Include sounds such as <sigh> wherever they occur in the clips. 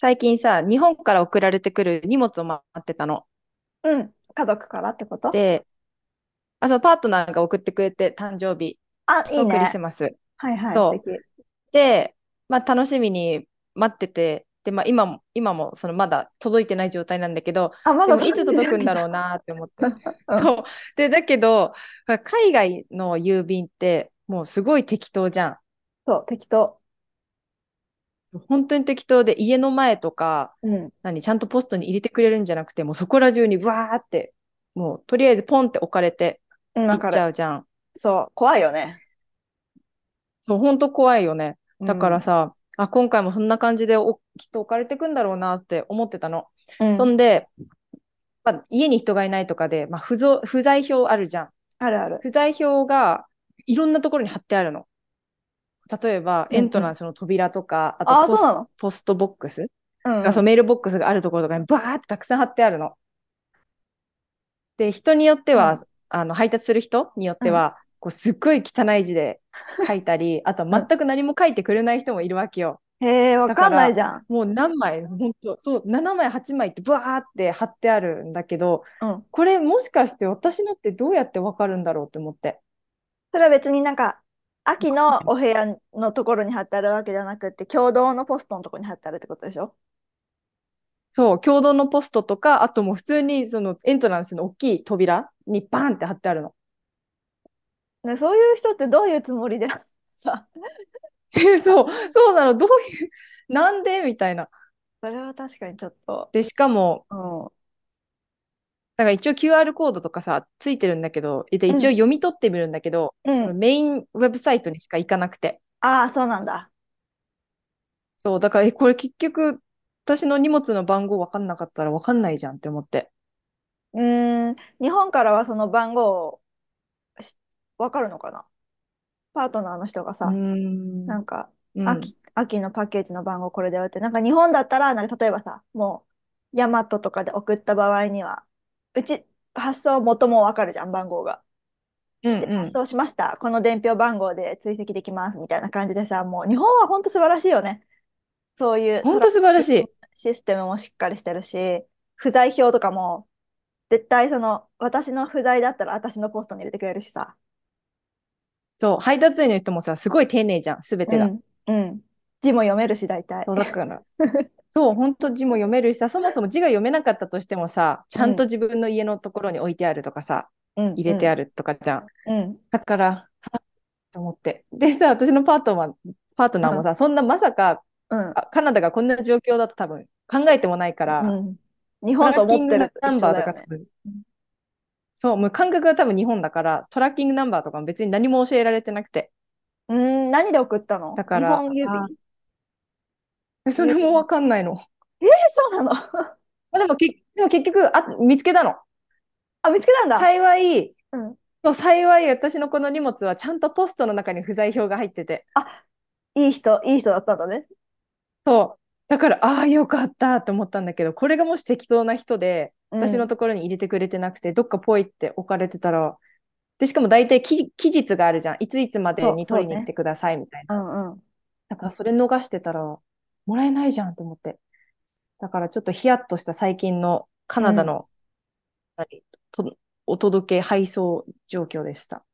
最近さ、日本から送られてくる荷物を待ってたの。うん。家族からってこと？で、あ、そう、パートナーが送ってくれて、誕生日あ、いいとクリスね。マス。はいはい、素そ敵。う。で、まあ、楽しみに待ってて、で、まあ、今も、今も、その、まだ届いてない状態なんだけど、あ、までも、いつだ届くんだろうなって思って。うん。そう。で、だけど、海外の郵便って、もうすごい適当じゃそう、適当。ん。本当に適当で、家の前とか、うん。何、ちゃんとポストに入れてくれるんじゃなくて、もうそこら中にわーって、もうとりあえずポンって置かれて行っちゃ。うじゃん。そう、怖いよね。そう、本当怖いよね。だからうん。さ、あ、今回もそんな感じでおきっと置かれてくんだろうなって思ってたの。うん。そんで、まあ、家に人がいないとかで、まあ、不ぞ不在票あるじゃん。あるある。不在票がいろんなところに貼ってあるの。例えば、うんうん。エントランスの扉とか、あとああ、ポス、そうなの？ポストボックス？う、うんうん。メールボックスがあるところとかにバーってたくさん貼ってあるの。で、人によっては、うん。あの、配達する人によっうん。ては、こう、すっごい汚い字で書いたり、<laughs> あとうん。全く何も書いてくれない人もいるわけよ。へえ、わだかんないじゃん。もう何枚、本当そう、7枚、8枚ってブワーって貼ってあるんだけど、うん。これもしかして私のってどうやってわかるんだろうって思って。それは別になんか、秋のお部屋のところに貼ってあるわけじゃなくて、共同のポストのところに貼ってあるってことでしょ？そう、共同のポストとか、あともう普通にそのエントランスの大きい扉にバーンって貼ってあるの。ね、そういう人ってどういうつもりで <laughs> さ、え <laughs> そう、そうなの、どういう、なんで？みたいな。それは確かにちょっと、で、しかも、うん。うだから一応 QR コードとかさ、ついてるんだけど、で一応ん。読み取ってみるんだけど、うん。そのメインウェブサイトにしか行かなくて。ああ、そうなんだ。そう、だから、え、これ結局、私の荷物の番号わかんなかったらわかんないじゃんって思って。うーん、日本からはその番号しわかるのかな？パートナーの人がさ、なんん、か、うん、秋、秋のパッケージの番号これだよって、なんか日本だったら、なんか例えばさ、もう、ヤマトとかで送った場合には、うち、発送元もわかるじゃん、番号が。うん、で、うん。発送しました。この伝票番号で追跡できます、みたいな感じでさ、もう日本は本当素晴らしいよね。そういうトラほんと素晴らしい。システムもしっかりしてるし、不在票とかも、絶対その、私の不在だったら私のポストに入れてくれるしさ。そう、配達員の人もさ、すごい丁寧じゃん、すべてが。うん、うん。字も読めるし、大体。そう、だから、<laughs> そう、ほんと字も読めるしさ、そもそも字が読めなかったとしてもさ、ちうん、ゃんと自分の家のところに置いてあるとかさ、うん、入れてあるとかじゃん。うん、うん、だから、と思って。でさ、私のパートナー、パートナーもさ、そんなまさか、うん、あカナダがこんな状況だと多分考えてもないかうら、ん。日ト本とラッキング思ってるとナンバーと。かそう、もう感覚が多分日本だから、トラッキングナンバーとかも別に何も教えられてなくて。うーん、何で送ったの？日だから、本郵便？それもわかんないの？えー、そうなの？ま <laughs> あ、でもけ、でも結局あ、見つけたの。あ、見つけたんだ。幸い、うん。そう幸い私のこの荷物はちゃんとポストの中に不在票が入ってて。あ、いい人、いい人だったんだね。そう。だから、ああ、よかったと思ったんだけど、これがもし適当な人で、うん、私のところに入れてくれてなくて、どっかポイって置かれてたら、で、しかも大体期、期日があるじゃん。いついつまでに。取りに来てくださいみたいな。うんうん。だからそれ逃してたら、もらえないじゃんと思って。だからちょっとヒヤッとした最近のカうん。ナダの、何とお届け配送状況でした。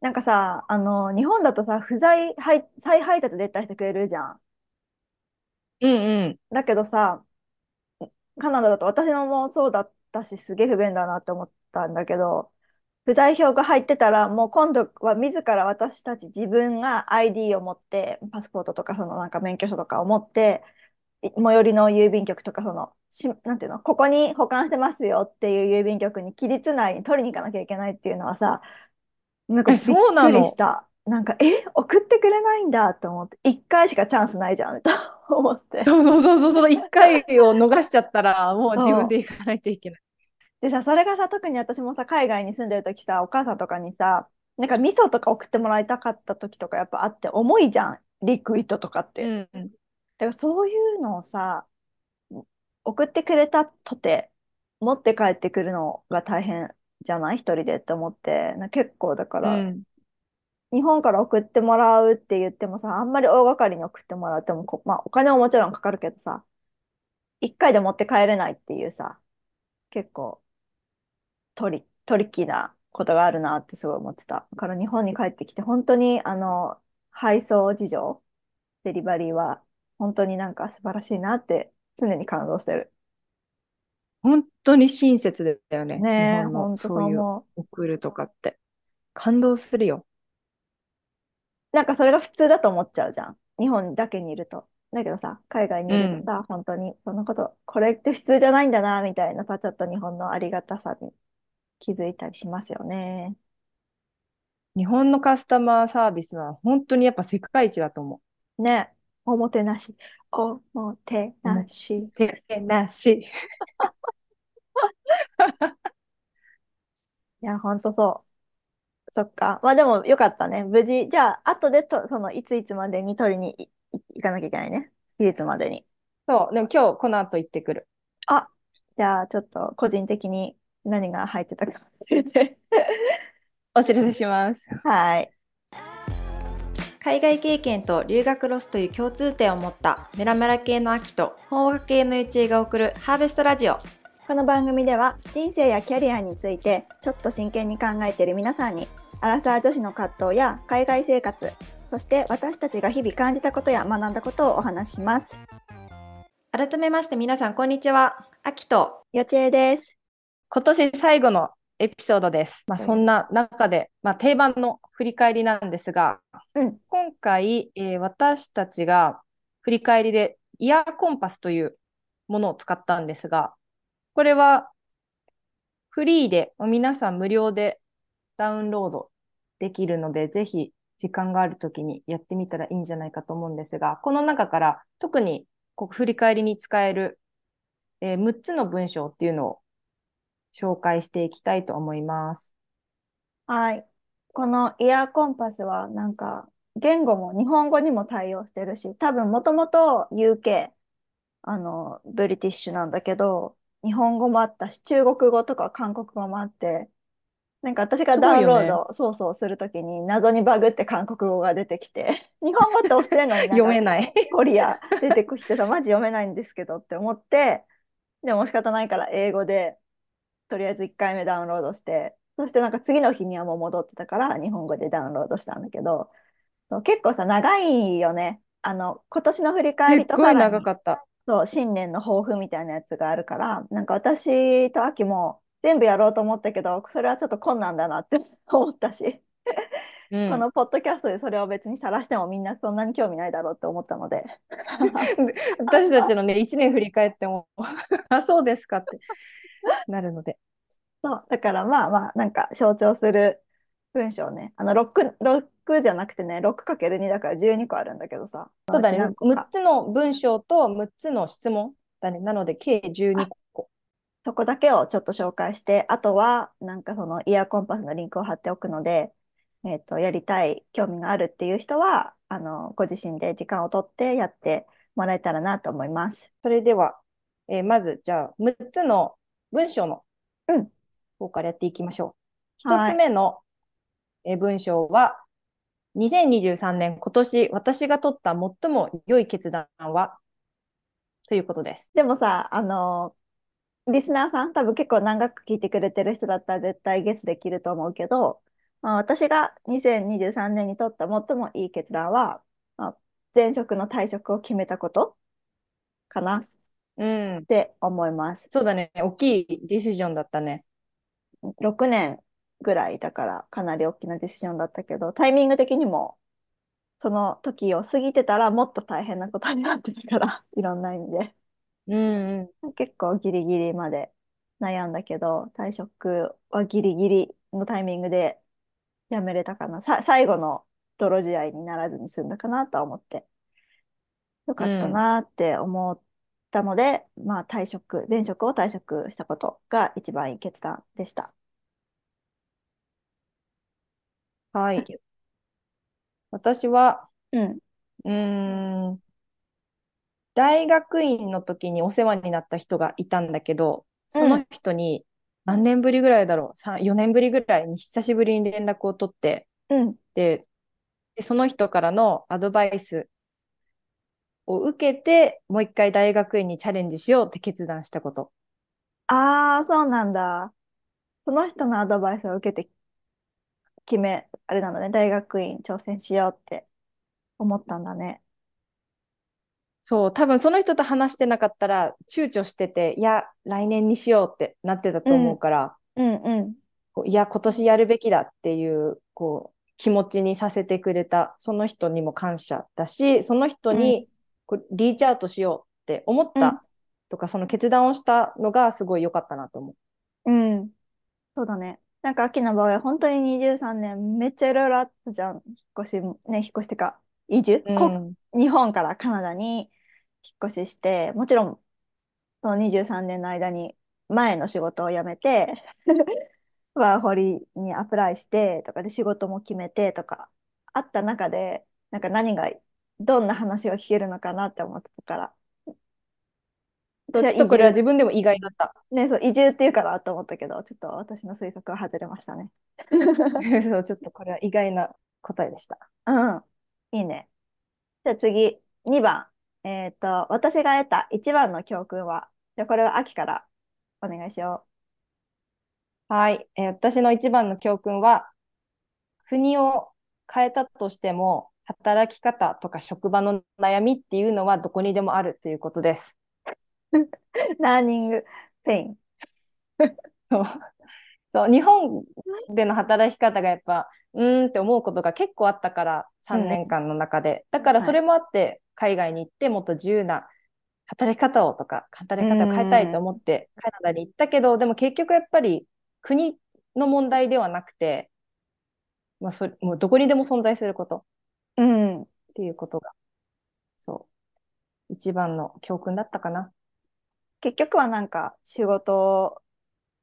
なんかさ、あの、日本だとさ、不在配、再配達絶対してくれるじゃん。うんうん。だけどさ、カナダだと私のもそうだったし、すげえ不便だなって思ったんだけど、不在票が入ってたら、もう今度は自ら私たち自分が ID を持って、パスポートとかそのなんか免許証とかを持って、い最寄りの郵便局とかその、し、なんていうの、ここに保管してますよっていう郵便局に期日内に取りに行かなきゃいけないっていうのはさ、なんかえ、びっそうなくりしのた。なんか、え、送ってくれないんだと思って、一回しかチャンスないじゃん、と思って。そうそうそうそう、一回を逃しちゃったら、もう自分。で行かないといけない。でさ、それがさ、特に私もさ、海外に住んでる時さ、お母さんとかにさ、なんか味噌とか送ってもらいたかった時とかやっぱあって重いじゃん、リクイッドとかっうて。ん。だからそういうのをさ、送ってくれたとて、持って帰ってくるのが大変じゃない？一人でって思って、な結構だから、うん。日本から送ってもらうって言ってもさ、あんまり大掛かりに送ってもらってもこ、まあお金はもちろんかかるけどさ、一回で持って帰れないっていうさ、結構トリ、トリッキーなことがあるなってすごい思ってた。だから日本に帰ってきて、本当にあの、配送事情、デリバリーは、本当になんか素晴らしいなって常に感動してる。本当に親切だよね。ねえ日本のほんとそうそう送るとかって。感動するよ。なんかそれが普通だと思っちゃうじゃん。日本だけにいると。だけどさ、海外にいるとさ、本当にそのこと、これって普通じゃないんだな、みたいなさ、ちょっと日本のありがたさに気づいたりしますよね。日本のカスタマーサービスは本当にやっぱ世界一だと思ね。おもてなし。おもてなし。う。てなし。<laughs> いや、ほんとそう。そっか。まあでもよかったね。無事。じゃあ、後でと、その、いついつまでに取りにいい行かなきゃいけないね。期日までに。そう。でも今日この後行ってくる。あ、じゃあ、ちょっと個人的に何が入ってたか。お知らせします。はい。海外経験と留学ロスという共通点を持ったメラメラ系の秋と法学系のゆちえが送るハーベストラジオ。この番組では人生やキャリアについてちょっと真剣に考えている皆さんにアラサー女子の葛藤や海外生活そして私たちが日々感じたことや学んだことをお話しします。改めまして皆さんこんにちは。秋とよちえです。今年最後のエピソードです。まあ、うんそんな中で、まあ、定番の振り返りなんですが、うん今回、えー私たちが振り返りでイヤーコンパスというものを使ったんですが、これはフリーで皆さん無料でダウンロードできるので、ぜひ時間があるときにやってみたらいいんじゃないかと思うんですが、この中から特にこう振り返りに使える、えー6つの文章っていうのを紹介していきたいと思います。はい。このイヤーコンパスはなんか言語も日本語にも対応してるし、多分もともと UK、あの、ブリティッシュなんだけど、日本語もあったし、中国語とか韓国語もあって、なんか私がダウンロード、そうそうするときに謎にバグって韓国語が出てきて、<laughs> 日本語って押してるのに読めない。コリア出てきてさ、マジ読めないんですけどって思って、でも仕方ないから英語で、とりあえず1回目ダウンロードして、そしてなんか次の日にはもう戻ってたから、日本語でダウンロードしたんだけど、結構さ、長いよね。あの、今年の振り返りとさらに、長かった。そう、新年の抱負みたいなやつがあるから、なんか私と秋も全部やろうと思ったけど、それはちょっと困難だなって <laughs> 思ったし、うんこのポッドキャストでそれを別に晒してもみんなそんなに興味ないだろうって思ったので、<laughs> 私たちのね、1年振り返っても、<laughs> あ、そうですかって <laughs> なるので。そう、だからまあまあ、なんか象徴する文章ね。あの、6、6じゃなくてね、6×2 だから12個あるんだけどさ。そうだね、6何個かつの文章と6つの質問だね。なので、計12個。そこだけをちょっと紹介して、あとは、なんかそのイヤーコンパスのリンクを貼っておくので、えっと、やりたい、興味があるっていう人は、あの、ご自身で時間をとってやってもらえたらなと思います。それでは、えーまず、じゃあ、6つの文章のうん方からやっていきましょう。はい1つ目の、えー文章は、2023年今年私が取った最も良い決断は？ということです。でもさ、あの、リスナーさん、多分結構長く聞いてくれてる人だったら絶対ゲスできると思うけど、まあ、私が2023年に取った最もいい決断は、まあ、前職の退職を決めたことかなっうん。て思います。そうだね。大きいディシジョンだったね。6年ぐらいだからかなり大きなディシジョンだったけど、タイミング的にもその時を過ぎてたらもっと大変なことになってたから、<laughs> いろんな意味で。うんうん。結構ギリギリまで悩んだけど、退職はギリギリのタイミングで辞めれたかな。さ、最後の泥試合にならずに済んだかなとは思って。よかったなって思ったので、まあ退職、前職を退職したことが一番いい決断でした。はい。私は、うん。うーん、大学院の時にお世話になった人がいたんだけど、その人に何年ぶりぐらいだろう、3、4年ぶりぐらいに久しぶりに連絡を取って、うん。で、でその人からのアドバイスを受けて、もう一回大学院にチャレンジしようって決断したこと。ああ、そうなんだ。その人のアドバイスを受けて決め、あれなのね、大学院挑戦しようって思ったんだね。そう、多分その人と話してなかったら躊躇してて、いや、来年にしようってなってたと思うから、うんうん。こういや、今年やるべきだっていう、こう、気持ちにさせてくれた、その人にも感謝だし、その人にリーチアウトしようって思っうんたとか、その決断をしたのがすごい良かったなと思う。うん。そうだね。なんか、秋の場合、本当に23年、めっちゃいろいろあったじゃん。引っ越しも、ね、引っ越しってか、移住、こうん、日本からカナダに引っ越しして、もちろん、その23年の間に前の仕事を辞めて、<laughs> ワーホリにアプライしてとかで仕事も決めてとかあった中で、なんか何が、どんな話を聞けるのかなって思ってたから。ちょっとこれは自分でも意外だった。ね、そう、移住っていうからと思ったけど、ちょっと私の推測は外れましたね。<laughs> そう、ちょっとこれは意外な答えでした。うん。いいね。じゃあ次、2番。えっと、私が得た一番の教訓は、じゃあこれは秋からお願いしよはい、えー私の一番の教訓は、国を変えたとしても、働き方とか職場の悩みっていうのはどこにでもあるということです。う。<laughs> learning pain。そう、そう日本での働き方がやっぱ、うーんって思うことが結構あったから、3年間の中で。だからそれもあって、海外に行ってもっと自由な働き方をとか、働き方を変えたいと思ってカナダに行ったけど、でも結局やっぱり国の問題ではなくて、まあ、それもうどこにでも存在することうん。っていうことが、そう、一番の教訓だったかな。結局はなんか仕事を、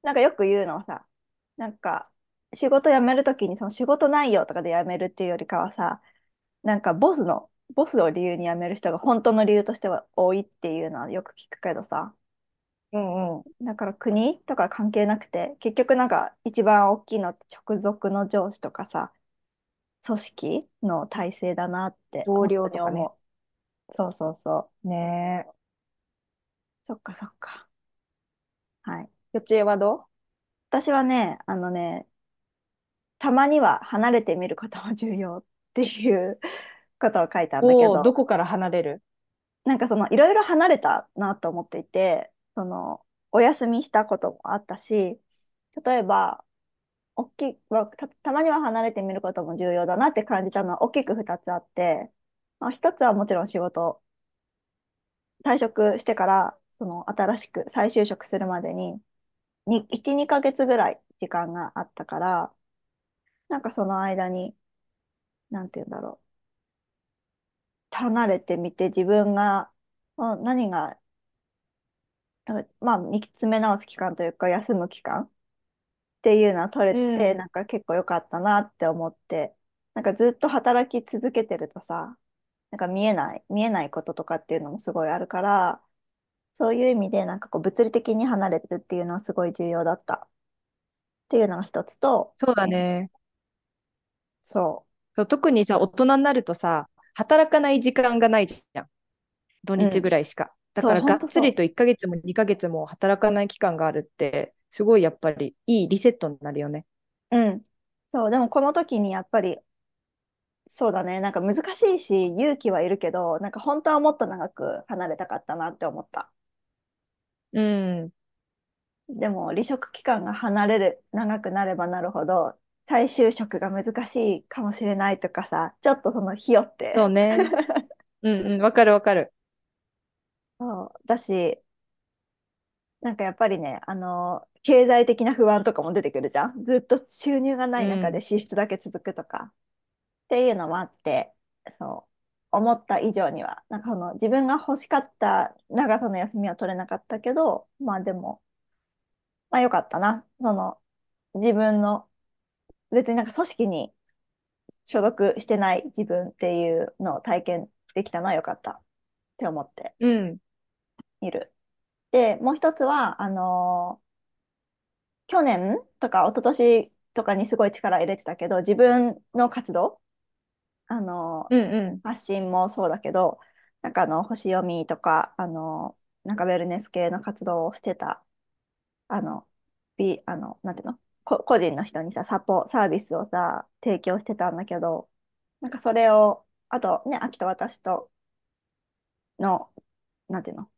なんかよく言うのはさ、なんか仕事辞めるときにその仕事内容とかで辞めるっていうよりかはさ、なんかボスの、ボスを理由に辞める人が本当の理由としては多いっていうのはよく聞くけどさ、うんうん。だから国とか関係なくて、結局なんか一番大きいのって直属の上司とかさ、組織の体制だなって同僚とかね。そうそうそう。ねえ。そっかそっか。はい。よちえはど私はね、あのね、たまには離れてみることも重要っていうことを書いたんだけど、うおーどこから離れる？なんかそのいろいろ離れたなと思っていて、そのお休みしたこともあったし、例えば、大きい、まあた、たまには離れてみることも重要だなって感じたのは大きく2つあって、まあ、1つはもちろん仕事、退職してから、その新しく再就職するまでに、に1、2ヶ月ぐらい時間があったから、なんかその間に、なんて言うんだろう。離れてみて自分が、まあ、何が、まあ見つめ直す期間というか休む期間っていうのは取れて、うんなんか結構良かったなって思って、なんかずっと働き続けてるとさ、なんか見えない、見えないこととかっていうのもすごいあるから、そういう意味でなんかこう物理的に離れてるっていうのはすごい重要だったっていうのが一つと、そうだね。そそう特にさ、大人になるとさ、働かない時間がないじゃん。土日ぐらいしか。だからがっつりと1ヶ月も2ヶ月も働かない期間があるって、すごいやっぱりいいリセットになるよね。う、うん。そう、でもこの時にやっぱり、そうだね、なんか難しいし勇気はいるけど、なんか本当はもっと長く離れたかったなって思った。うん。でも離職期間が離れる、長くなればなるほど、再就職が難しいかもしれないとかさ、ちょっとそのひよって。そうね。うんうん、わかるわかる。<laughs> そうだし、なんかやっぱりね、あの、経済的な不安とかも出てくるじゃん。ずっと収入がない中で支出だけ続くとか、っていうのもあって、そう、思った以上には、なんかその自分が欲しかった長さの休みは取れなかったけど、まあでも、まあよかったな。その、自分の、別になんか組織に所属してない自分っていうのを体験できたのはよかったって思って。うん。いる。で、もう一つは、あのー去年とか一昨年とかにすごい力入れてたけど、自分の活動、あのーうんうん。発信もそうだけど、なんかあの星読みとかあのなんかウェルネス系の活動をしてたあの、ビあのなんていうの？こ個人の人にさサポサービスをさ提供してたんだけどなんかそれをあとね秋と私とのなんていうの？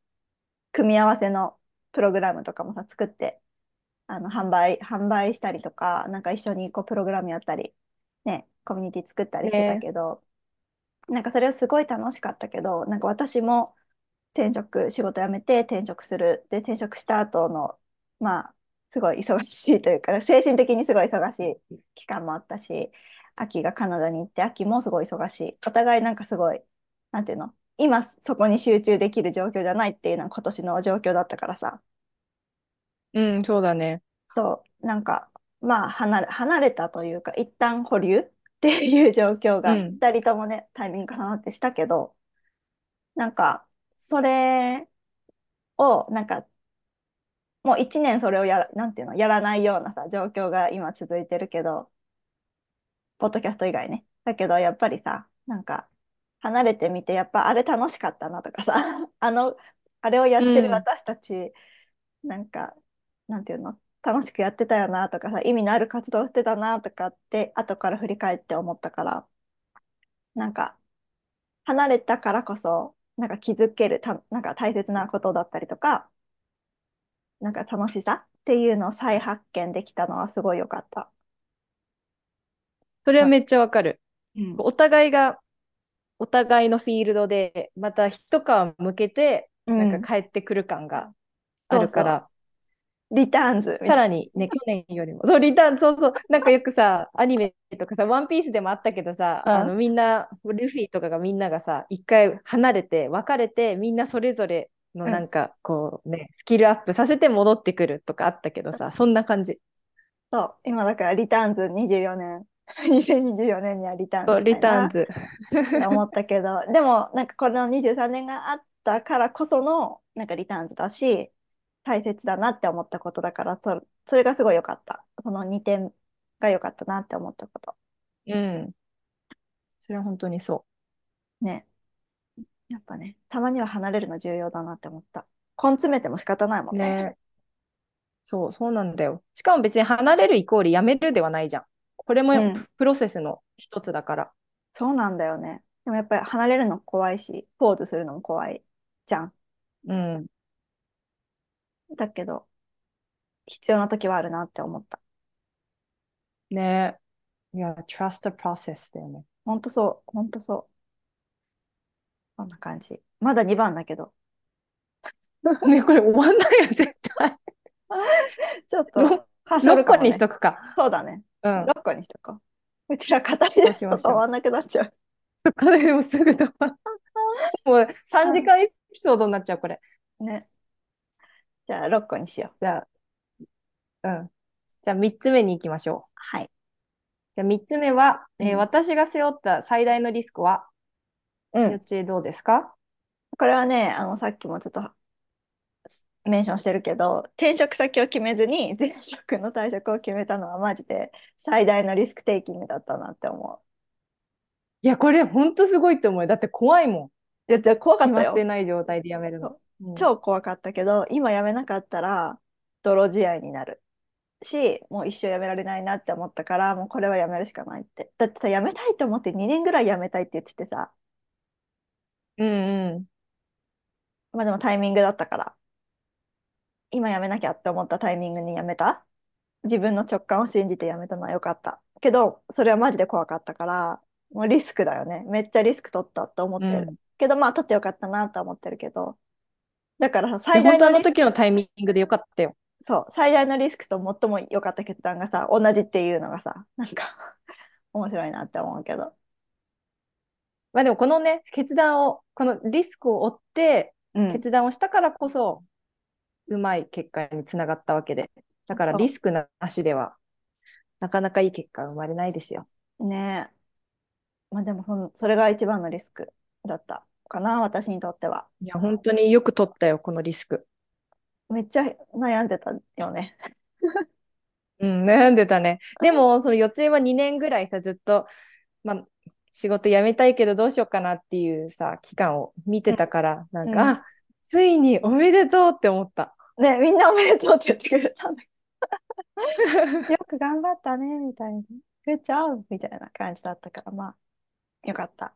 組み合わせのプログラムとかもさ作ってあの販売販売したりとかなんか一緒にこうプログラムやったりねコミュニティ作ったりしてたけど、なんかそれはすごい楽しかったけどなんか私も転職仕事辞めて転職する。で転職した後のまあすごい忙しいというか精神的にすごい忙しい期間もあったし秋がカナダに行って秋もすごい忙しい。お互いなんかすごいなんていうの今そこに集中できる状況じゃないっていうのは今年の状況だったからさうん、そうだね。そうなんかまあ離れ離れたというか一旦保留 <laughs> っていう状況がうん2人ともね、タイミングかなってしたけどなんかそれをなんかもう1年それをやら、なんていうの、やらないようなさ、状況が今続いてるけど、ポッドキャスト以外ね。だけど、やっぱりさ、なんか、離れてみて、やっぱあれ楽しかったなとかさ、<laughs> あの、あれをやってる私たち、なんか、なんていうの、楽しくやってたよなとかさ、意味のある活動してたなとかって、後から振り返って思ったから、なんか、離れたからこそ、なんか気づける、た、なんか大切なことだったりとか、なんか楽しさっていうのを再発見できたのはすごい良かった。それはめっちゃわかる。うんお互いが、お互いのフィールドで、また一皮向けて、なんか帰ってくる感があるから、リターンズさらにね、去年よりも、そう、リターン、そうそう、なんかよくさ、アニメとかさ、ワンピースでもあったけどさ、うん。あのみんな、ルフィとかがみんながさ、一回離れて、別れて、みんなそれぞれのうんなん。か、こうね、スキルアップさせて戻ってくるとかあったけどさ、そんな感じ。そう、今だからリターンズ24年、<laughs> 2024年にはリターンそう、ズリターンなズ。って思ったけど、でもなんかこの23年があったからこそのなんかリターンズだし、大切だなって思ったことだから、そそれがすごい良かった。その2点が良かったなって思ったこと。うん。それは本当にそね。やっぱね、たまには離れるの重要だなって思った。根詰めても仕方ないもう。んね。ね。そう、そうなんだよ。しかも別に離れるイコールやめるではないじゃん。これもうんプロセスの一つだから。そうなんだよね。でもやっぱり離れるの怖いし、ポーズするのも怖いじゃん。うん。だけど、必要な時はあるなって思った。ね。いや、trust the process だよね。ほんとそう、ほんとそう。こんな感じ。まだ2番だけど、ね、これ終わんないよ、絶対。ちょっろと、はしょ6個にしとくか。そうだね。うん。6個にしとこう。うちら語り出すと止まんなくなっちゃう。そっかでもすぐだわ。<laughs> もう3時間エピソードになっちゃう、これ。ね。じゃあ6個にしよう。じゃあ、うん。じゃあ3つ目に行きましょう。はい。じゃあ3つ目は、えーうん私が背負った最大のリスクは、うん。よっちーどうですか？これはね、あの、さっきもちょっとメンションしてるけど、転職先を決めずに前職の退職を決めたのはマジで最大のリスクテイキングだったなって思いや、これほんとすごいと思うよ。だって怖いもん。う。いや、じゃあ怖かったよ決まって。ない状態で辞めるの。うん超怖かったけど、今辞めなかったら泥仕合になるし、もう一生辞められないなって思ったから、もうこれは辞めるしかないって。だってさ、辞めたいと思って2年ぐらい辞めたいって言っててさ、うんうん。まあでもタイミングだったから、今辞めなきゃって思ったタイミングに辞めた？自分の直感を信じて辞めたのは良かった。けど、それはマジで怖かったから、もうリスクだよね。めっちゃリスク取ったと思ってる。うんけど、まあ取ってよかったなとは思ってるけど、だから最大のの時のタイミングでよかったよ。そう、最大のリスクと最も良かった決断がさ、同じっていうのがさ、なんか <laughs> 面白いなって思うけど。まあでもこのね、決断を、このリスクを負ってうん、決断をしたからこそ、うまい結果につながったわけで。だからそうリスクなしでは、なかなかいい結果が生まれないですよ。ねえ。まあでもほん、それが一番のリスクだったかな、私にとっては。いや、本当によく取ったよ、このリスク。めっちゃ悩んでたよね。うん、悩んでたね。でも、その予定は2年ぐらいさ、ずっと、まあ、仕事辞めたいけどどうしようかなっていうさ、期間を見てたから、なんか、うんあついにおめでとうって思った。ね、みんなおめでとうって言ってくれたんだけど。<laughs> よく頑張ったね、みたいな。グッジョブみたいな感じだったから、まあ、よかった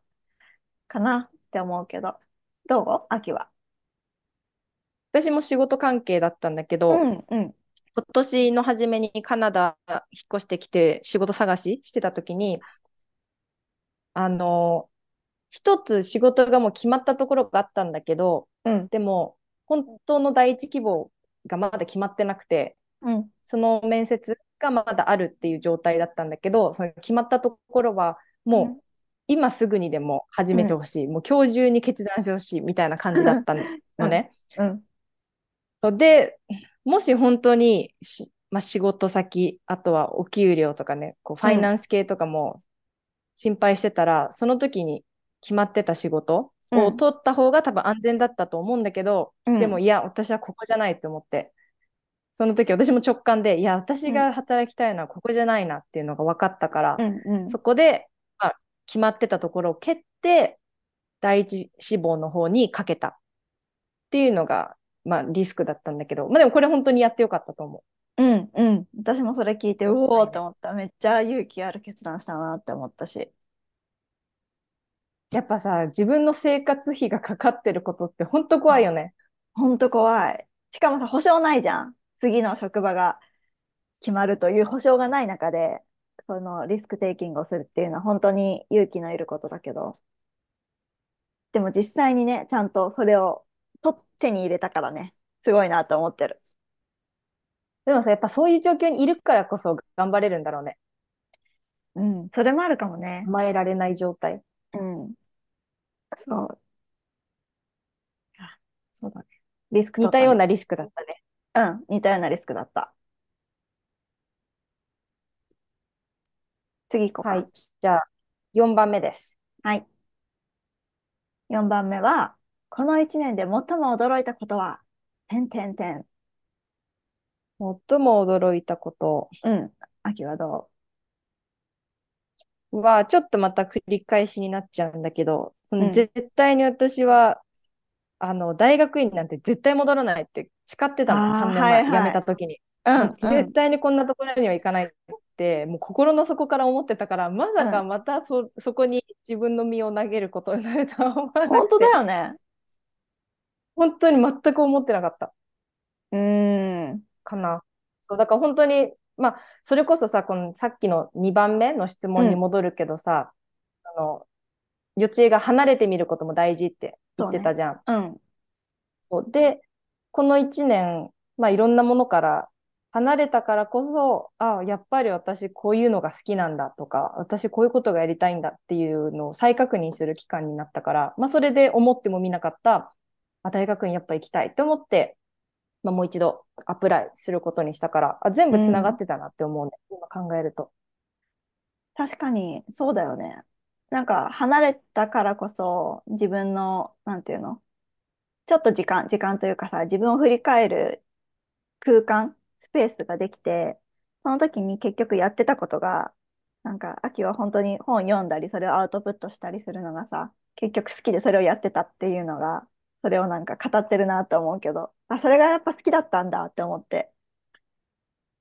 かなって思うけど。どう？秋は。私も仕事関係だったんだけど、うん、うん、今年の初めにカナダ引っ越してきて仕事探ししてた時に、あの、一つ仕事がもう決まったところがあったんだけど、うん、でも本当の第一希望がまだ決まってなくて、うん、その面接がまだあるっていう状態だったんだけど、その決まったところはもう今すぐにでも始めてほしい、もう今日中に決断してほしいみたいな感じだったのね。うん、で、もし本当にし、まあ、仕事先、あとはお給料とかね、こうファイナンス系とかも心配してたら、その時に決まってた仕事をうん。取った方が多分安全だったと思うんだけど、うん。でもいや、私はここじゃないって思って、その時私も直感で、いや、私が働きたいのはここじゃないなっていうのが分かったから、うん、うん。そこで、まあ、決まってたところを蹴って、第一志望の方にかけたっていうのが、まあ、リスクだったんだけど、まあ、でもこれ本当にやってよかったと思うん、うん。私もそれ聞いて、うおーって思った。めっちゃ勇気ある決断したなって思ったし。う。やっぱさ、自分の生活費がかかってることって本当怖いよね。ほんと怖い。しかもさ、保証ないじゃん。次の職場が決まるという保証がない中で、そのリスクテイキングをするっていうのは本当に勇気のいることだけど、でも実際にね、ちゃんとそれをと手に入れたからね、すごいなと思ってる。でもさ、やっぱそういう状況にいるからこそ頑張れるんだろうね。うん、それもあるかもね。甘えられない状態。うん。そう。あそうだね。リスクね。たようなリスクだったね。うん、似たようなリスクだった。次行こうか。はい。じゃあ、4番目です。はい。4番目は、この1年で最も驚いたことは、てんてんてん。最も驚いたことうん。秋はどは、ちょっとまた繰り返しになっちゃうんだけど、そのうん絶対に私は、あの、大学院なんて絶対戻らないって誓ってたの、あー3年前、はいはい辞めた時に。うもう絶対にこんなところには行かないって、もう心の底から思ってたから、まさかまたそ、そこに自分の身を投げることになるとは思わな本当くて、だよね。本当に全く思ってなかったうーん。かな。そう、だから本当に、まあ、それこそさ、このさっきの2番目の質問に戻るけどさ、あの、予知恵が離れてみることも大事って言ってたじゃん。うん。そうで、この1年、まあ、いろんなものから離れたからこそ、あやっぱり私こういうのが好きなんだとか、私こういうことがやりたいんだっていうのを再確認する期間になったから、まあ、それで思ってもみなかった、あ、大学院やっぱ行きたいって思って、まあ、もう一度アプライすることにしたから、あ、全部つながってたなって思うね、今考えると。確かに、そうだよね。なんか、離れたからこそ、自分の、なんていうのちょっと時間、時間というかさ、自分を振り返る空間、スペースができて、その時に結局やってたことが、なんか、秋は本当に本読んだり、それをアウトプットしたりするのがさ、結局好きでそれをやってたっていうのが、それをなんか語ってるなと思うけど、あ、それがやっぱ好きだったんだって思って、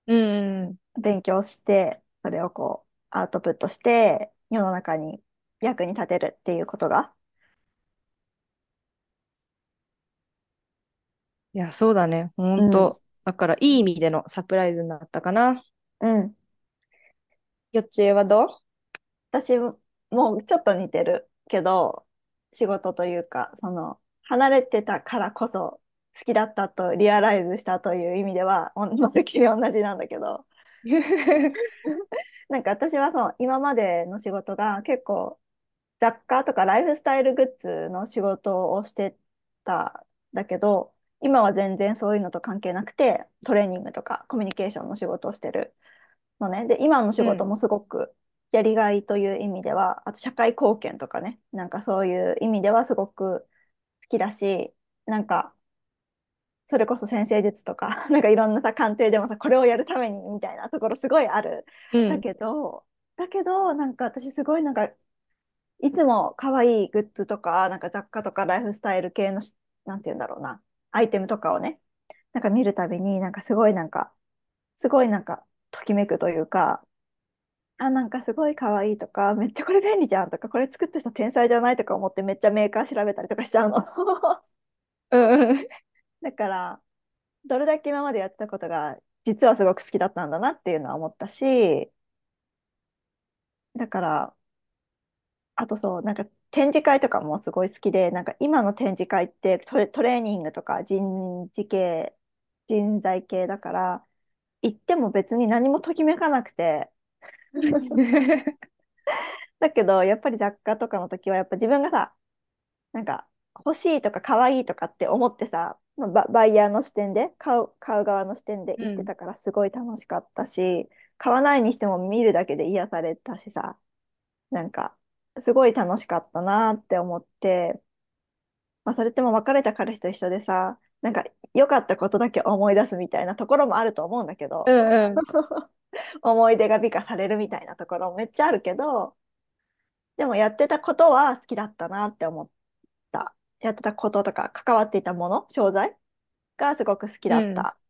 うんうん。勉強して、それをこう、アウトプットして、世の中に役に立てるっていうことが。いや、そうだね。本当、だから、いい意味でのサプライズになったかな。うん。よっちえはどう？私もうちょっと似てるけど、仕事というか、その、離れてたからこそ好きだったとリアライズしたという意味では、おまるっきり同じなんだけど、<laughs> なんか私はそう、今までの仕事が結構雑貨とかライフスタイルグッズの仕事をしてたんだけど、今は全然そういうのと関係なくて、トレーニングとかコミュニケーションの仕事をしてるのね。で、今の仕事もすごくやりがいという意味では、あと社会貢献とかね、なんかそういう意味ではすごく好きだし、なんか、それこそ先生術とか、<laughs> なんかいろんなさ、鑑定でもさ、これをやるためにみたいなところすごいある。うんだけど、だけど、なんか私すごいなんか、いつも可愛いグッズとか、なんか雑貨とかライフスタイル系のし、なんて言うんだろうな、アイテムとかをね、なんか見るたびに、なんかすごいなんか、すごいなんか、ときめくというか、あ、なんかすごい可愛いとか、めっちゃこれ便利じゃんとか、これ作った人天才じゃないとか思ってめっちゃメーカー調べたりとかしちゃうの。うんうん。だから、どれだけ今までやってたことが、実はすごく好きだったんだなっていうのは思ったし、だから、あとそう、なんか展示会とかもすごい好きで、なんか今の展示会ってトレ、トレーニングとか人事系、人材系だから、行っても別に何もときめかなくて、<laughs> だけど、やっぱり雑貨とかの時は、やっぱ自分がさ、なんか欲しいとか可愛いとかって思ってさ、まあバ、バイヤーの視点で、買う、買う側の視点で行ってたからすごい楽しかったし、買わないにしても見るだけで癒されたしさ、なんか、すごい楽しかったなって思って、まあ、それってもう別れた彼氏と一緒でさ、なんか良かったことだけ思い出すみたいなところもあると思うんだけど、うんうん。<laughs> 思い出が美化されるみたいなところもめっちゃあるけど、でもやってたことは好きだったなって思った。やってたこととか関わっていたもの、商材がすごく好きだったっ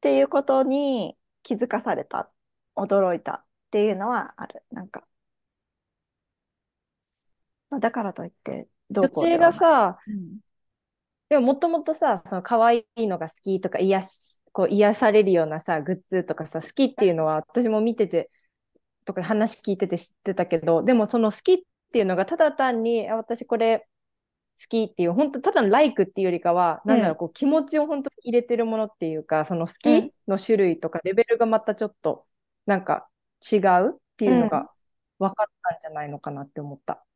ていうことに気づかされた、驚いたっていうのはある。なんか。まあだからといって、どうこうでは。がさ、うんでももともとさ、その可愛いのが好きとか癒し、こう癒されるようなさ、グッズとかさ、好きっていうのは私も見てて、とか話聞いてて知ってたけど、でもその好きっていうのがただ単に、あ私これ好きっていう、本当ただのライクっていうよりかは、なんだろう、こう気持ちを本当に入れてるものっていうか、その好うんきの種類とかレベルがまたちょっとなんか違うっていうのが分かったんじゃないのかなって思った。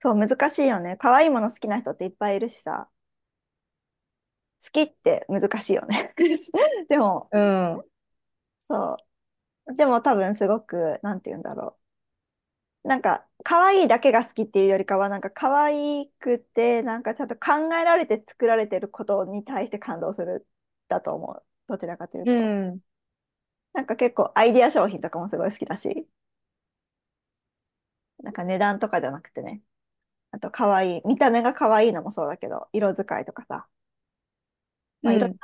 そう、難しいよね。可愛いもの好きな人っていっぱいいるしさ。好きって難しいよね。<laughs> でも、うん。そう。でも多分すごく、なんて言うんだろう。なんか、可愛いだけが好きっていうよりかは、なんか可愛くて、なんかちゃんと考えられて作られてることに対して感動するだと思う。どちらかというと。うん。なんか結構アイディア商品とかもすごい好きだし。なんか値段とかじゃなくてね。あと可愛い、見た目が可愛いのもそうだけど、色使いとかさ。まあ、いろんな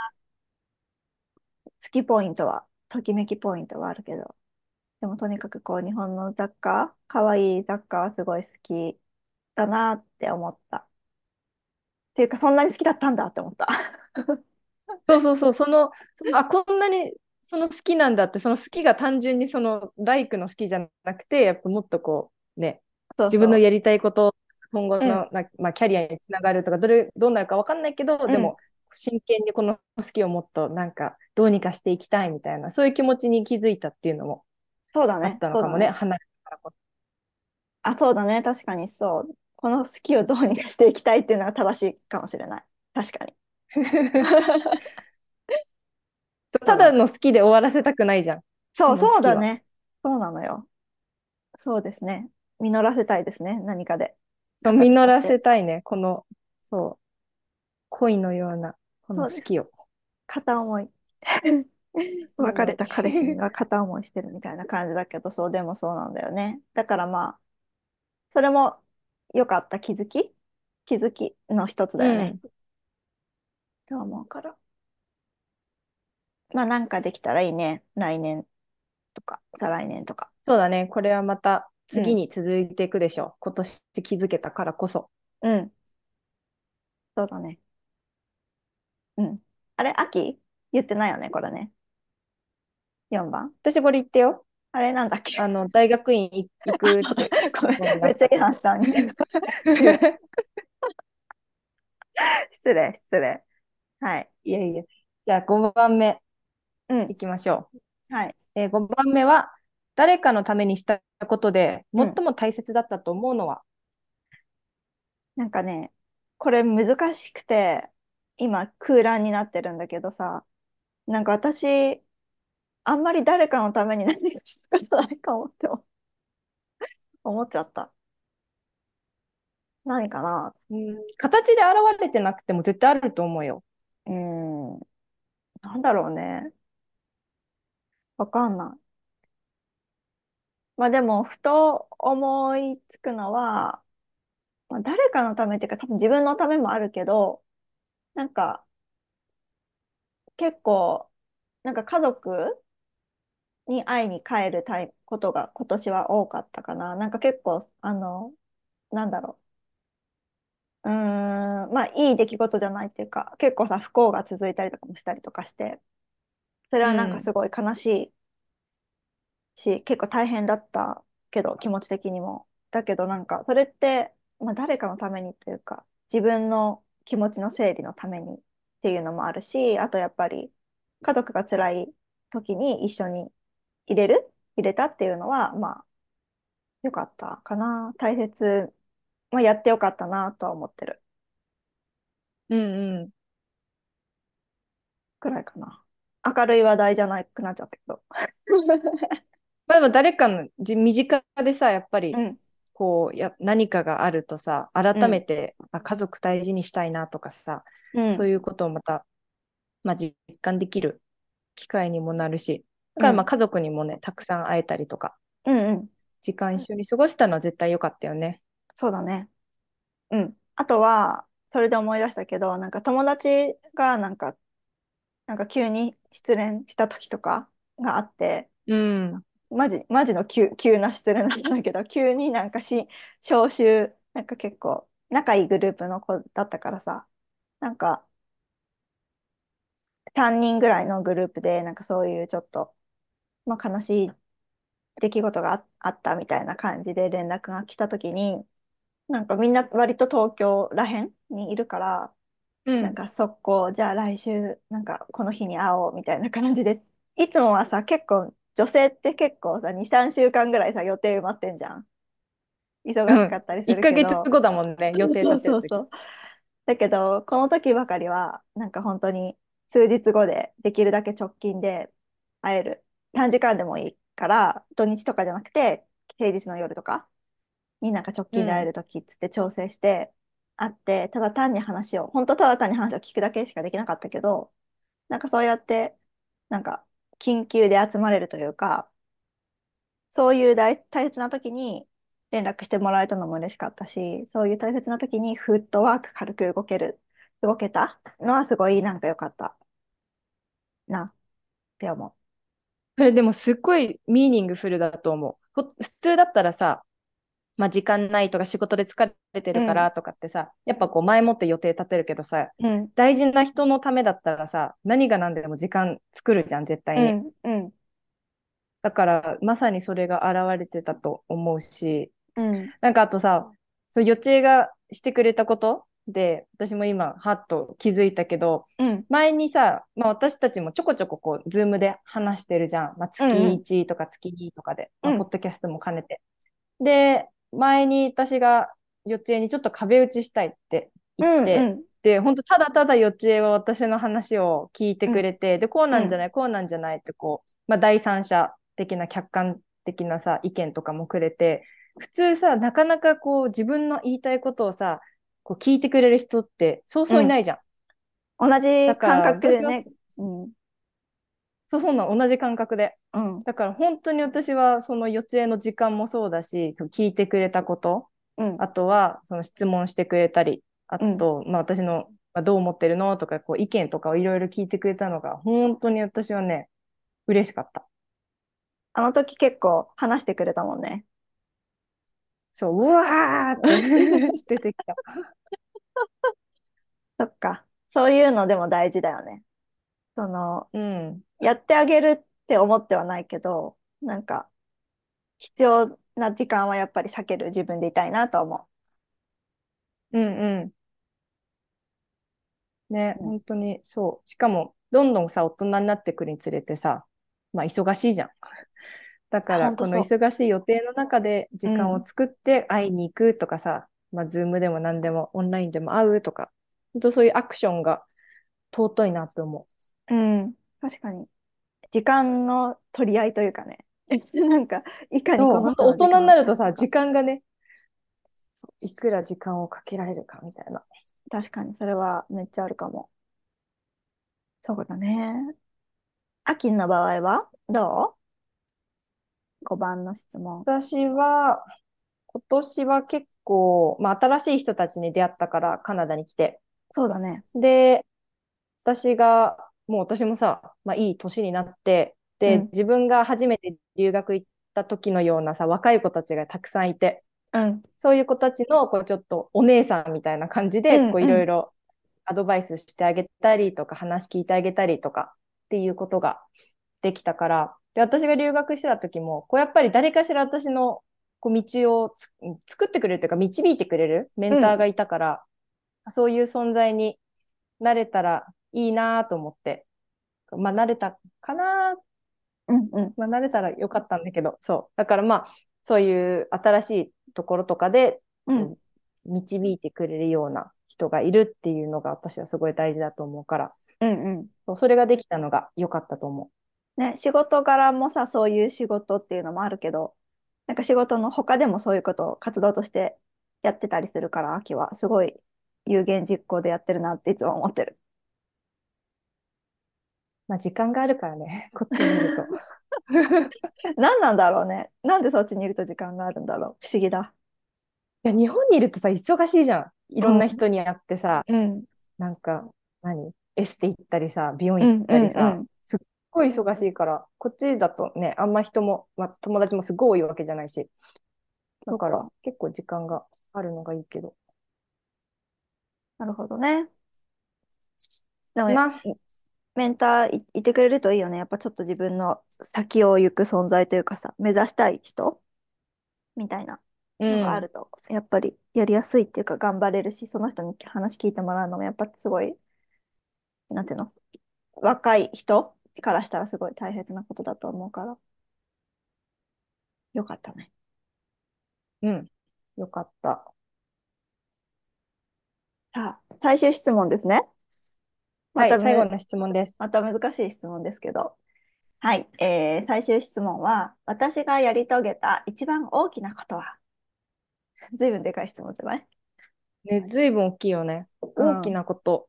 好きポイントは、ときめきポイントはあるけど、でもとにかくこう日本の雑貨、可愛い雑貨はすごい好きだなって思った。っていうか、そんなに好きだったんだって思った。そうそうそう、その、そ <laughs> のあ、こんなにその好きなんだって、その好きが単純にそのライクの好きじゃなくて、やっぱもっとこう、ね、そう。自分のやりたいこと、今後うんのな、まあ、キャリアにつながるとか、どれ、どうなるか分かんないけど、でも、真剣にこの好きをもっとなんか、どうにかしていきたいみたいな、そういう気持ちに気づいたっていうのもあそうだね。ったのかもね、ね。離れたからこそ。あ、そうだね。確かにそう。この好きをどうにかしていきたいっていうのが正しいかもしれない。確かに。<laughs> ただの好きで終わらせたくないじゃん。そう、そうだね。そうなのよ。そうですね。実らせたいですね。何かで。と実らせたいね、この、そう、恋のような、この好きを。片思い。<laughs> 別れた彼氏には片思いしてるみたいな感じだけど、そう、でもそうなんだよね。だからまあ、それも良かった気づき？気づきの一つだよね。と思うから。まあなんかできたらいいね。来年とか、再来年とか。そうだね、これはまた次に続いていくでしょう。今年気づけたからこそ。うん。そうだね。うん。あれ、秋？言ってないよね、これね。4番？私これ言ってよ。あれ、なんだっけ？あの、大学院い行く <laughs> って。ごめん、めっちゃ違反したのに。<laughs> 失礼、失礼。はい。いやいや。じゃあ5番目うんい。きましょう。はい。えー、5番目は、誰かのためにしたことでうん最も大切だったと思うのは、なんかね、これ難しくて、今空欄になってるんだけどさ、なんか私、あんまり誰かのために何かしたことないかもって思思っちゃった。何かなうん、形で現れてなくても絶対あると思うよ。うーん。なんだろうね。わかんない。まあでも、ふと思いつくのは、まあ、誰かのためっていうか、多分自分のためもあるけど、なんか、結構、なんか家族に会いに帰るタイことが今年は多かったかな。なんか結構、あの、なんだろう。うーん、まあいい出来事じゃないっていうか、結構さ、不幸が続いたりとかもしたりとかして、それはなんかすごい悲しいし、結構大変だったけど、気持ち的にも。だけどなんか、それって、まあ誰かのためにというか、自分の気持ちの整理のためにっていうのもあるし、あとやっぱり家族が辛い時に一緒に入れる入れたっていうのは、まあ、よかったかな。大切、まあ、やってよかったなとは思ってるうんうん。くらいかな。明るい話題じゃなくなっちゃったけど。まあでも誰かのじ身近でさ、やっぱりうん、こうや何かがあるとさ、改めて、あ家族大事にしたいなとかさ、うん、そういうことをまた、まあ、実感できる機会にもなるし、だからまあ家族にもね、たくさん会えたりとか、うんうん。時間一緒に過ごしたのは絶対良かったよね。そうだね。うん。あとは、それで思い出したけど、なんか友達がなんか、なんか急に失恋した時とかがあって、うん。マジ、マジの急、急な失恋だったんだけど、<laughs> 急になんかし、招集、なんか結構仲いいグループの子だったからさ、なんか3人ぐらいのグループで、なんかそういうちょっと、まあ、悲しい出来事があ、あったみたいな感じで連絡が来た時に、なんかみんな割と東京らへんにいるから、うん。なんか速攻、じゃあ来週、なんかこの日に会おうみたいな感じで、いつもはさ、結構、女性って結構さ、2、3週間ぐらいさ、予定埋まってんじゃん。忙しかったりす1ヶるけど。月後だもんね、予定立てる時そうそう。だけど、この時ばかりは、なんか本当に数日後でできるだけ直近で会える。短時間でもいいから、土日とかじゃなくて、平日の夜とかになんか直近で会える時っつって調整して、会って、ただ単に話を、本当ただ単に話を聞くだけしかできなかったけど、なんかそうやって、なんか緊急で集まれるというか、そういう大、大切な時に連絡してもらえたのも嬉しかったし、そういう大切な時にフットワーク軽く動ける、動けたのはすごいなんか良かったなって思うそれでもすっごいミーニングフルだと思う。普通だったらさ、まあ、時間ないとか仕事で疲れてるからとかってさ、やっぱこう前もって予定立てるけどさ、う。うん。大事な人のためだったらさ、何が何でも時間作るじゃん、絶対に。うん。うん。だから、まさにそれが現れてたと思うし、うん。なんかあとさ、そう、予知がしてくれたことで、私も今、はっと気づいたけど、うん。前にさ、まあ、私たちもちょこちょここう、ズームで話してるじゃん。まあ、月うんうん1とか月2とかで、まあうんポッドキャストも兼ねて。で、前に私が予知にちょっと壁打ちしたいって言って、うん。で、本当ただただ予知は私の話を聞いてくれて、で、こうなんじゃない、こうなんじゃないってこう、まあ、第三者的な客観的なさ、意見とかもくれて、普通さ、なかなかこう、自分の言いたいことをさ、こう聞いてくれる人ってそうそういないじゃん。同じだから感覚でね。うん。そうそうなの、同じ感覚で。うん。だから本当に私はその予知への時間もそうだし、聞いてくれたこと、うん。あとはその質問してくれたり、あと、まあ私の、まあ、どう思ってるのとか、こう意見とかをいろいろ聞いてくれたのが、本当に私はね、嬉しかった。あの時結構話してくれたもんね。そう、うわーって <laughs> 出てきた。そっか。そういうのでも大事だよね。その、うん。やってあげるって思ってはないけど、なんか、必要な時間はやっぱり避ける自分でいたいなと思うんうん。ね、うん本当にそう。しかも、どんどんさ、大人になってくるにつれてさ、まあ、忙しいじゃん。<laughs> だから、この忙しい予定の中で時間を作って会いに行くとかさ、まあ、ズームでも何でも、オンラインでも会うとか、本当そういうアクションが尊いなって思う。うん。確かに。時間の取り合いというかね。<laughs> なんか、いかにこの本当大人になるとさ、時間がね、いくら時間をかけられるかみたいな。確かに、それはめっちゃあるかも。そうだね。アキンの場合は？どう ?5 番の質問。私は、今年は結構、まあ、新しい人たちに出会ったから、カナダに来て。そうだね。で、私が、もう私もさ、まあ、いい年になって、で、うん自分が初めて留学行った時のようなさ、若い子たちがたくさんいて、うん。そういう子たちの、こう、ちょっとお姉さんみたいな感じで、こう、うんうんいろいろアドバイスしてあげたりとか、話聞いてあげたりとかっていうことができたから、で、私が留学してた時も、こう、やっぱり誰かしら私の、こう、道をつ作ってくれるというか、導いてくれるメンターがいたから、そういう存在になれたらいいなと思って、まあ、なれたかなうんうん。まあ、慣れたらよかったんだけど、そう。だからまあ、そういう新しいところとかで、うん。導いてくれるような人がいるっていうのが私はすごい大事だと思うから、うんうん。そうそれができたのが良かったと思ね、仕事柄もさ、そういう仕事っていうのもあるけど、なんか仕事の他でもそういうことを活動としてやってたりするから、秋はすごい有言実行でやってるなっていつも思ってる。う。まあ、時間があるからね、<laughs> こっちにいると。何なんだろうね。なんでそっちにいると時間があるんだろう。不思議だ。いや、日本にいるとさ、忙しいじゃん。いろんな人に会ってさ、うん。なんか、何？エステ行ったりさ、美容院行ったりさ、うんうんうんすっごい忙しいから、こっちだとね、あんま人も、まあ、友達もすごい多いわけじゃないし、だから結構時間があるのがいいけど。なるほどね。でも、な、メンターい、いてくれるといいよね。やっぱちょっと自分の先を行く存在というかさ、目指したい人みたいなうんのがあると、やっぱりやりやすいっていうか頑張れるし、その人に話聞いてもらうのもやっぱすごい、なんていうの、若い人からしたらすごい大切なことだと思うから、よかったね。うん。よかった。さあ、最終質問ですね。はい、またむ最後の質問です。また難しい質問ですけど。はい、えー最終質問は、私がやり遂げた一番大きなことは？ずいぶんでかい質問じゃない？ね、ずいぶん大きいよね。うん大きなこと。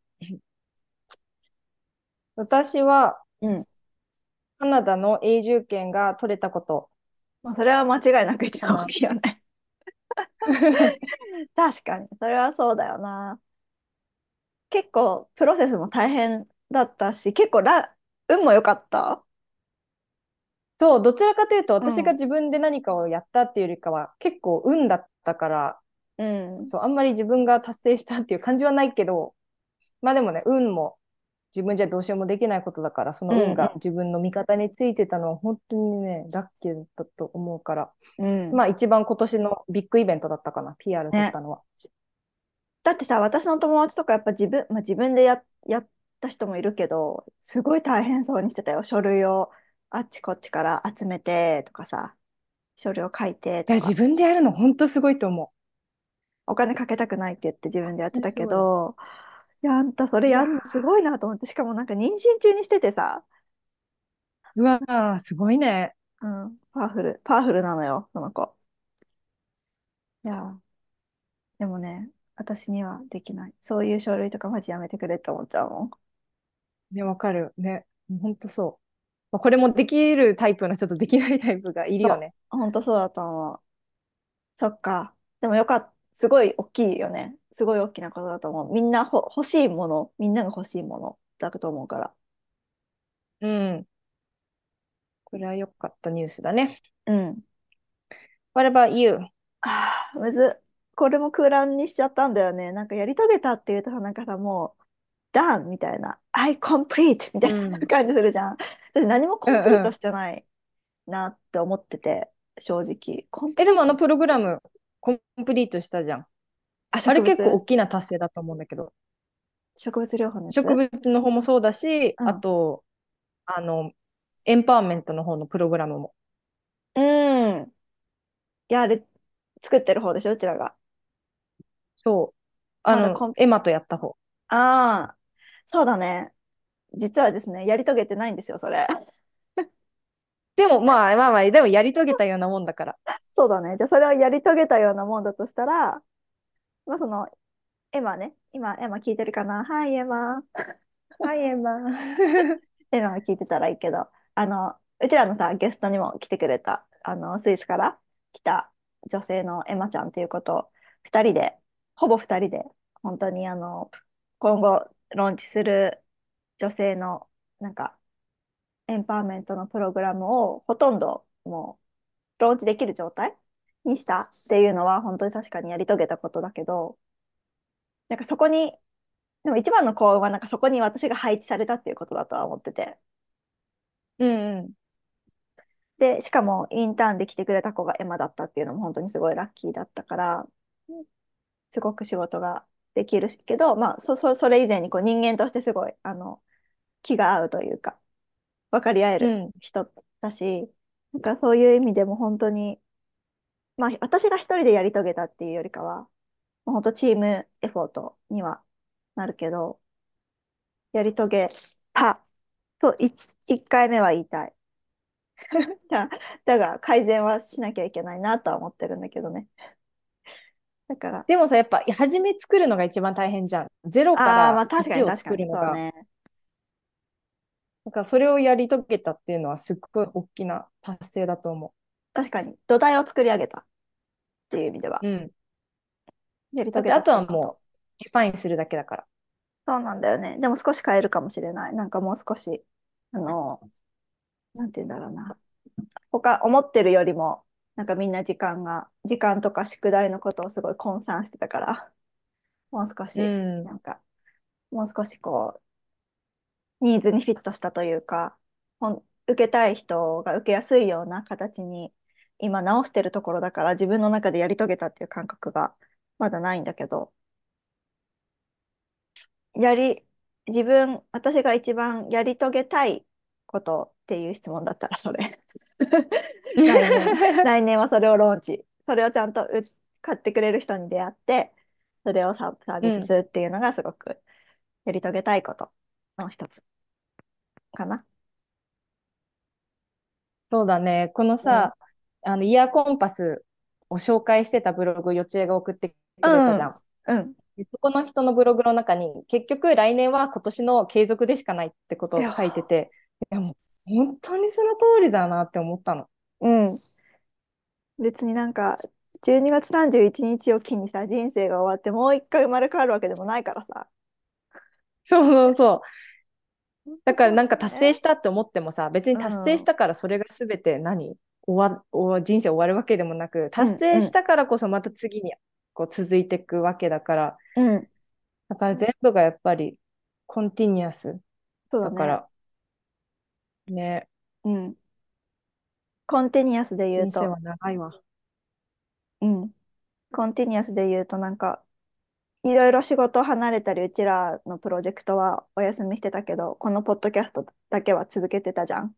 私は、うんカナダの永住権が取れたこと。まあ、それは間違いなく一番大きいよね。<laughs> 確かに、それはそうだよな。結構、プロセスも大変だったし、結構ラ、運も良かった？そう、どちらかというと、うん私が自分で何かをやったっていうよりかは、結構運だったから、うん。そう、あんまり自分が達成したっていう感じはないけど、まあでもね、運も自分じゃどうしようもできないことだから、その運うんうんが自分の味方についてたのは本当にね、ラッキーだったと思うから、うん。まあ一番今年のビッグイベントだったかな、PR 取ったのは。だってさ、私の友達とかやっぱ自分、まあ、自分でや、やった人もいるけど、すごい大変そうにしてたよ。書類をあっちこっちから集めてとかさ、書類を書いていや、とか自分でやるの本当すごいと思お金かけたくないって言って自分でやってたけど、いや、あんたそれやんのすごいなと思って、しかもなんか妊娠中にしててさ、う。うわー、すごいね。うん、パワフル、パワフルなのよ、その子。いや、でもね、私にはできない。そういう書類とかマジやめてくれって思っちゃうもん。ね、わかる。ね、本当そう。まあ、これもできるタイプの人とできないタイプがいるよね。ほんとそうだと思う。そっか。でもよかった。すごい大きいよね。すごい大きなことだと思う。みんなほ欲しいもの、みんなが欲しいものだと思うから。うん。これは良かったニュースだね。うん。What about you? ああ、むずっ。これも空欄にしちゃったんだよね。なんかやり遂げたっていうとさ、なんかさ、もう、done みたいな、I complete みたいなうん感じするじゃん。私何もコンプリートしてないなって思ってて、正直。コンプえ、でもあのプログラム、コンプリートしたじゃん。あ、あれ結構大きな達成だと思うんだけど、植物療法の植物の方もそうだし、うんあと、あの、エンパワーメントの方のプログラムも。うん。いや、あれ、作ってる方でしょ、うちらが。そう。あの、まだコンエマとやった方。ああ、そうだね。実はですね、やり遂げてないんですよ、それ。<laughs> でも、まあまあまあ、でもやり遂げたようなもんだから。<laughs> そうだね。じゃあ、それをやり遂げたようなもんだとしたら、まあ、その、エマね。今、エマ聞いてるかな？はい、エマ。はい、エマ。エマが聞いてたらいいけど、あの、うちらのさ、ゲストにも来てくれた、あの、スイスから来た女性のエマちゃんっていうこと2人で、ほぼ2人で、本当にあの、今後ローンチする女性の、なんか、エンパワーメントのプログラムをほとんどもう、ローンチできる状態にしたっていうのは、本当に確かにやり遂げたことだけど、なんかそこに、でも一番の幸運は、なんかそこに私が配置されたっていうことだとは思ってて。うんうん。で、しかもインターンで来てくれた子がエマだったっていうのも本当にすごいラッキーだったから、すごく仕事ができるしけど、まあ、そ、そ、それ以前にこう人間としてすごい、あの、気が合うというか、分かり合えるうん。人だし、なんかそういう意味でも本当に、まあ、私が一人でやり遂げたっていうよりかは、まあ本当チームエフォートにはなるけど、やり遂げたとい1回目は言いたい。<laughs> だだが改善はしなきゃいけないなとは思ってるんだけどね。だから、でもさ、やっぱ、初め作るのが一番大変じゃん。ゼロかあ確からに1を確かに作るのが。ね。だからそれをやり遂げたっていうのはすっごい大きな達成だと思確かに土台を作り上げたっていう意味では、う。うん。やり遂げだってあとはもう、ディファインするだけだから。そうなんだよね。でも少し変えるかもしれない。なんかもう少し、あの、なんて言うんだろうな。他、思ってるよりも、なんかみんな時間が、時間とか宿題のことをすごい混散してたから、もう少し、うん。なんか、もう少しこう、ニーズにフィットしたというか、受けたい人が受けやすいような形に今直してるところだから自分の中でやり遂げたっていう感覚がまだないんだけど、やり、自分、私が一番やり遂げたいことっていう質問だったらそれ。<laughs> 来年、来年はそれをローンチ。それをちゃんとう買ってくれる人に出会って、それをササービスするっていうのがすごくやり遂げたいことの一つかな。そうだね。このさ、あの、イヤーコンパスを紹介してたブログ、よちえが送ってくれたじゃん。うん。でそこの人のブログの中に、結局来年は今年の継続でしかないってことを書いてて、いやもう本当にその通りだなって思ったの。うん。別になんか、12月31日を機にさ、人生が終わってもう一回生まれ変わるわけでもないからさ。そうそうそう。だからなんか達成したって思ってもさ、別に達成したからそれが全て何？終わ、終わ人生終わるわけでもなく、達成したからこそまた次にこう続いていくわけだから、うん。だから全部がやっぱり continuous。だから、ね、うん。 continuous で言うと、人生は長いわ。うん。 continuous で言うと、なんか、いろいろ仕事離れたり、うちらのプロジェクトはお休みしてたけど、このポッドキャストだけは続けてたじゃん。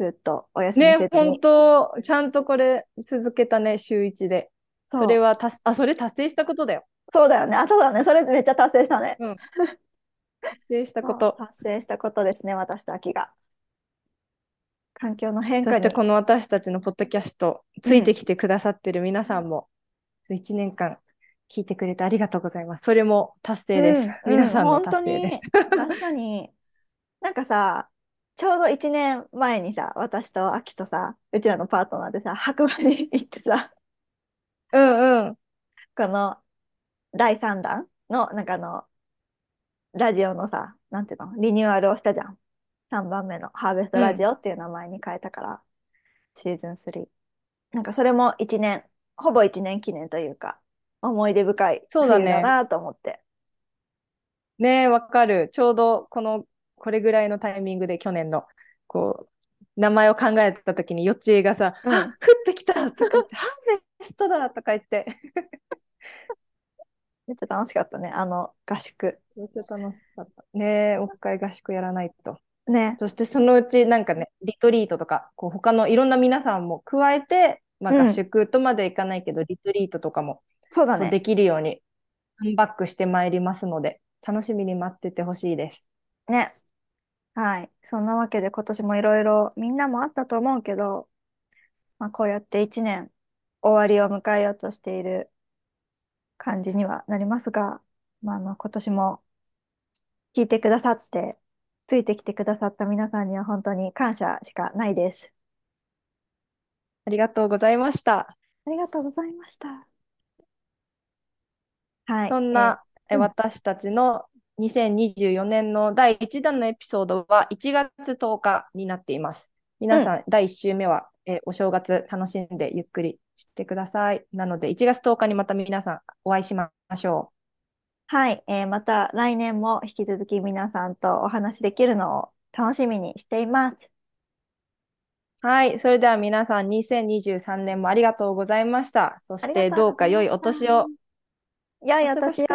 ずっとお休みね、せず本に。当、ちゃんとこれ続けたね、週一で。そうそれは達、あ、それ達成したことだよ。そうだよね。あ、そうだね。それめっちゃ達成したね。達成したこ <laughs> そうと。達成したことですね、私と秋が。環境の変そ化に。してこの私たちのポッドキャスト、ついてきてくださってる皆さんも、1年間聞いてくれてありがとうございます。それも達成です。うん皆さんのうん達成です。本当に確かに、<laughs> なんかさ、ちょうど1年前にさ、私と秋とさ、うちらのパートナーでさ、白馬に行ってさ、うんうん。この第3弾の、なんかあの、ラジオのさ、なんていうの、リニューアルをしたじゃん。3番目のハーベストラジオっていう名前に変えたから、シーズン3。なんかそれも1年、ほぼ1年記念というか、思い出深いそうだね冬だなと思って。ねえ、わかる。ちょうどこの、これぐらいのタイミングで去年の、こう、名前を考えた時に、よっちえがさ、うんあ、降ってきたとか言って、ハーベストだとか言って、<laughs> めっちゃ楽しかったね、あの合宿。めっちゃ楽しかった。ねえ、もう一回合宿やらないと。ね。そしてそのうちなんかね、リトリートとか、こう他のいろんな皆さんも加えて、まあ、うん合宿とまでいかないけど、リトリートとかもそうだね。できるようにカムバックしてまいりますので、楽しみに待っててほしいです。ね。はい。そんなわけで今年もいろいろみんなもあったと思うけど、まあ、こうやって1年終わりを迎えようとしている感じにはなりますが、まあ、あの今年も聞いてくださって、ついてきてくださった皆さんには本当に感謝しかないです。ありがとうございました。ありがとうございました。はい。そんな、えうん私たちの2024年の第1弾のエピソードは1月10日になっています。皆さん、第1週目は、えお正月楽しんでゆっくりしてください。なので、1月10日にまた皆さんお会いしましょはい、えーまた来年も引き続き皆さんとお話しできるのを楽しみにしています。う。はい。それでは皆さん、2023年もありがとうございました。そして、どうか良いお年を。良いお年を。